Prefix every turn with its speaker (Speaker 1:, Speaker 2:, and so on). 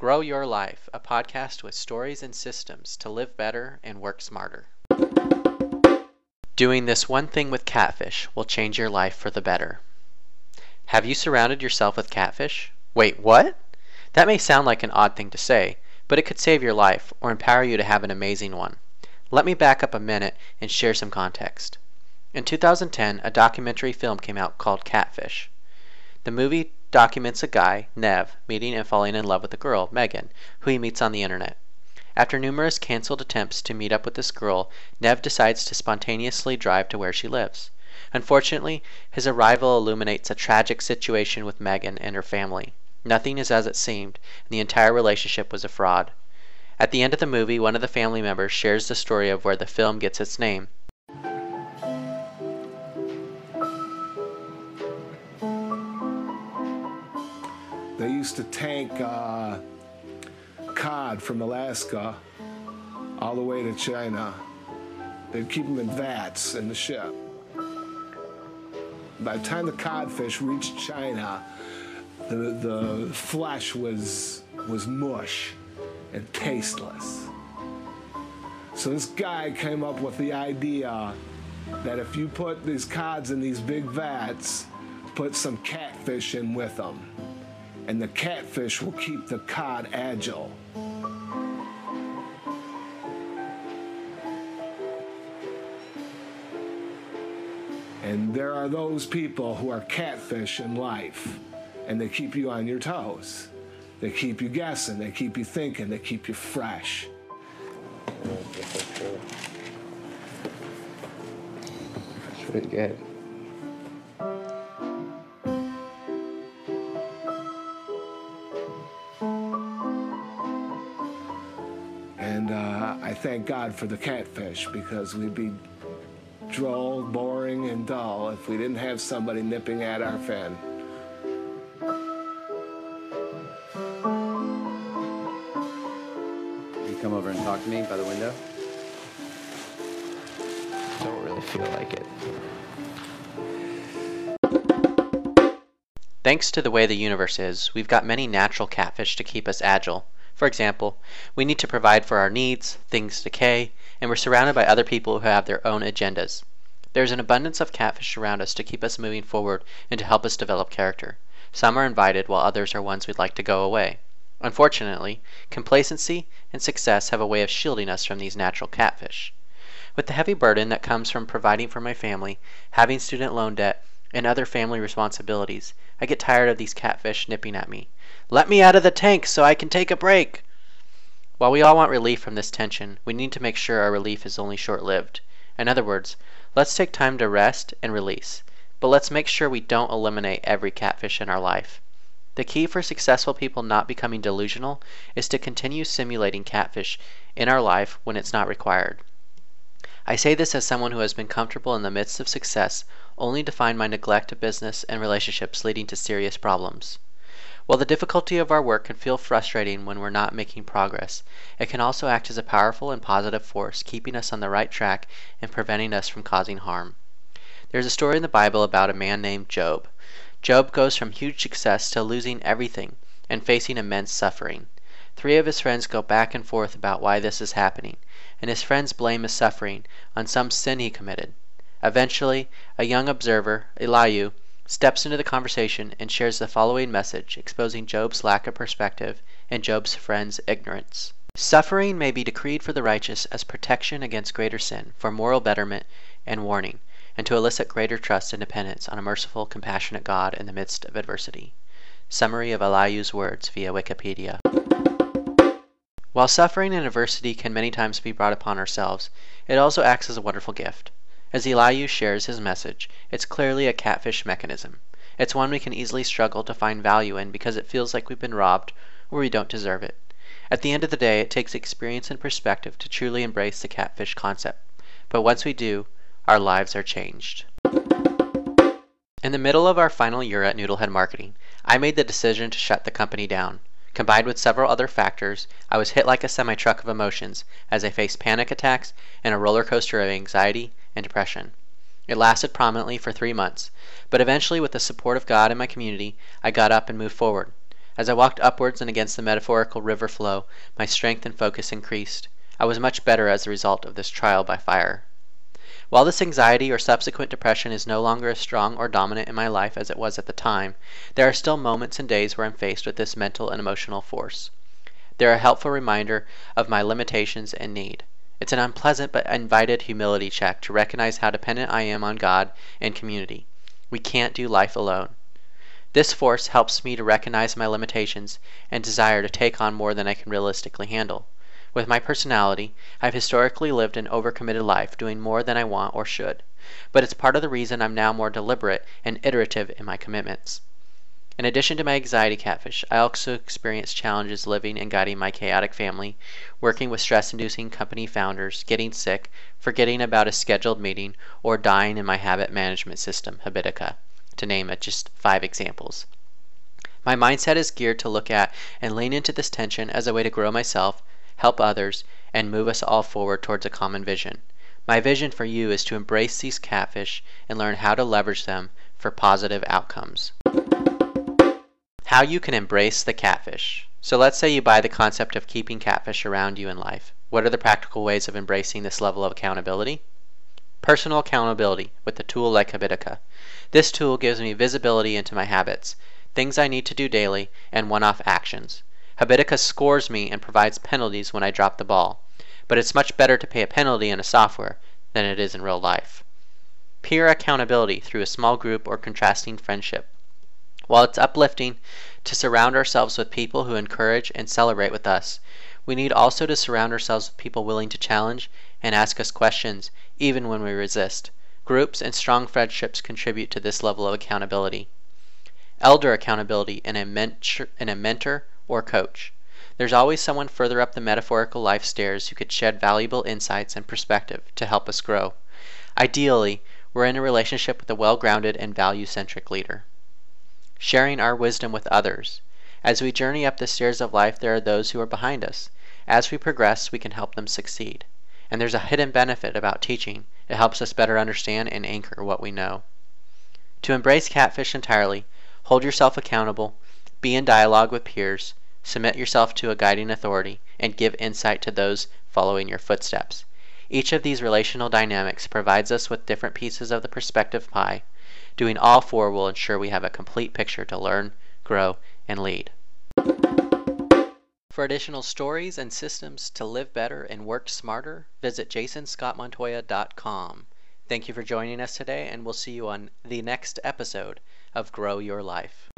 Speaker 1: Grow Your Life, a podcast with stories and systems to live better and work smarter. Doing this one thing with catfish will change your life for the better. Have you surrounded yourself with catfish? Wait, what? That may sound like an odd thing to say, but it could save your life or empower you to have an amazing one. Let me back up a minute and share some context. In 2010, a documentary film came out called Catfish. The movie documents a guy, Nev, meeting and falling in love with a girl, Megan, who he meets on the internet. After numerous canceled attempts to meet up with this girl, Nev decides to spontaneously drive to where she lives. Unfortunately, his arrival illuminates a tragic situation with Megan and her family. Nothing is as it seemed, and the entire relationship was a fraud. At the end of the movie, one of the family members shares the story of where the film gets its name.
Speaker 2: Used to tank uh, cod from Alaska all the way to China. They'd keep them in vats in the ship. By the time the codfish reached China, the, the flesh was, was mush and tasteless. So this guy came up with the idea that if you put these cods in these big vats, put some catfish in with them and the catfish will keep the cod agile. And there are those people who are catfish in life, and they keep you on your toes. They keep you guessing, they keep you thinking, they keep you fresh.
Speaker 3: That's really good.
Speaker 2: I thank God for the catfish because we'd be droll, boring, and dull if we didn't have somebody nipping at our fin.
Speaker 3: You come over and talk to me by the window? Don't really feel like it.
Speaker 1: Thanks to the way the universe is, we've got many natural catfish to keep us agile. For example, we need to provide for our needs, things decay, and we're surrounded by other people who have their own agendas. There's an abundance of catfish around us to keep us moving forward and to help us develop character. Some are invited, while others are ones we'd like to go away. Unfortunately, complacency and success have a way of shielding us from these natural catfish. With the heavy burden that comes from providing for my family, having student loan debt, and other family responsibilities, I get tired of these catfish nipping at me. Let me out of the tank so I can take a break! While we all want relief from this tension, we need to make sure our relief is only short lived. In other words, let's take time to rest and release, but let's make sure we don't eliminate every catfish in our life. The key for successful people not becoming delusional is to continue simulating catfish in our life when it's not required. I say this as someone who has been comfortable in the midst of success only to find my neglect of business and relationships leading to serious problems. While the difficulty of our work can feel frustrating when we're not making progress, it can also act as a powerful and positive force, keeping us on the right track and preventing us from causing harm. There's a story in the Bible about a man named Job. Job goes from huge success to losing everything and facing immense suffering. Three of his friends go back and forth about why this is happening, and his friends blame his suffering on some sin he committed. Eventually, a young observer, Elihu, steps into the conversation and shares the following message, exposing Job's lack of perspective and Job's friends' ignorance. Suffering may be decreed for the righteous as protection against greater sin, for moral betterment and warning, and to elicit greater trust and dependence on a merciful, compassionate God in the midst of adversity. Summary of Elihu's words via Wikipedia. While suffering and adversity can many times be brought upon ourselves, it also acts as a wonderful gift. As Elihu shares his message, it's clearly a catfish mechanism. It's one we can easily struggle to find value in because it feels like we've been robbed or we don't deserve it. At the end of the day, it takes experience and perspective to truly embrace the catfish concept. But once we do, our lives are changed. In the middle of our final year at Noodlehead Marketing, I made the decision to shut the company down. Combined with several other factors, I was hit like a semi truck of emotions as I faced panic attacks and a roller coaster of anxiety and depression. It lasted prominently for three months, but eventually, with the support of God and my community, I got up and moved forward. As I walked upwards and against the metaphorical river flow, my strength and focus increased. I was much better as a result of this trial by fire. While this anxiety or subsequent depression is no longer as strong or dominant in my life as it was at the time, there are still moments and days where I'm faced with this mental and emotional force. They're a helpful reminder of my limitations and need. It's an unpleasant but invited humility check to recognize how dependent I am on God and community. We can't do life alone. This force helps me to recognize my limitations and desire to take on more than I can realistically handle. With my personality, I've historically lived an overcommitted life, doing more than I want or should. But it's part of the reason I'm now more deliberate and iterative in my commitments. In addition to my anxiety catfish, I also experience challenges living and guiding my chaotic family, working with stress inducing company founders, getting sick, forgetting about a scheduled meeting, or dying in my habit management system, Habitica, to name just five examples. My mindset is geared to look at and lean into this tension as a way to grow myself help others, and move us all forward towards a common vision. My vision for you is to embrace these catfish and learn how to leverage them for positive outcomes. How you can embrace the catfish. So let's say you buy the concept of keeping catfish around you in life. What are the practical ways of embracing this level of accountability? Personal accountability with a tool like Habitica. This tool gives me visibility into my habits, things I need to do daily, and one off actions. Habitica scores me and provides penalties when I drop the ball, but it's much better to pay a penalty in a software than it is in real life. Peer accountability through a small group or contrasting friendship. While it's uplifting to surround ourselves with people who encourage and celebrate with us, we need also to surround ourselves with people willing to challenge and ask us questions even when we resist. Groups and strong friendships contribute to this level of accountability. Elder accountability in a, mentor, a mentor or coach. There's always someone further up the metaphorical life stairs who could shed valuable insights and perspective to help us grow. Ideally, we're in a relationship with a well grounded and value centric leader. Sharing our wisdom with others. As we journey up the stairs of life, there are those who are behind us. As we progress, we can help them succeed. And there's a hidden benefit about teaching. It helps us better understand and anchor what we know. To embrace catfish entirely, hold yourself accountable, be in dialogue with peers, submit yourself to a guiding authority, and give insight to those following your footsteps. Each of these relational dynamics provides us with different pieces of the perspective pie. Doing all four will ensure we have a complete picture to learn, grow, and lead. For additional stories and systems to live better and work smarter, visit jasonscottmontoya.com. Thank you for joining us today, and we'll see you on the next episode of Grow Your Life.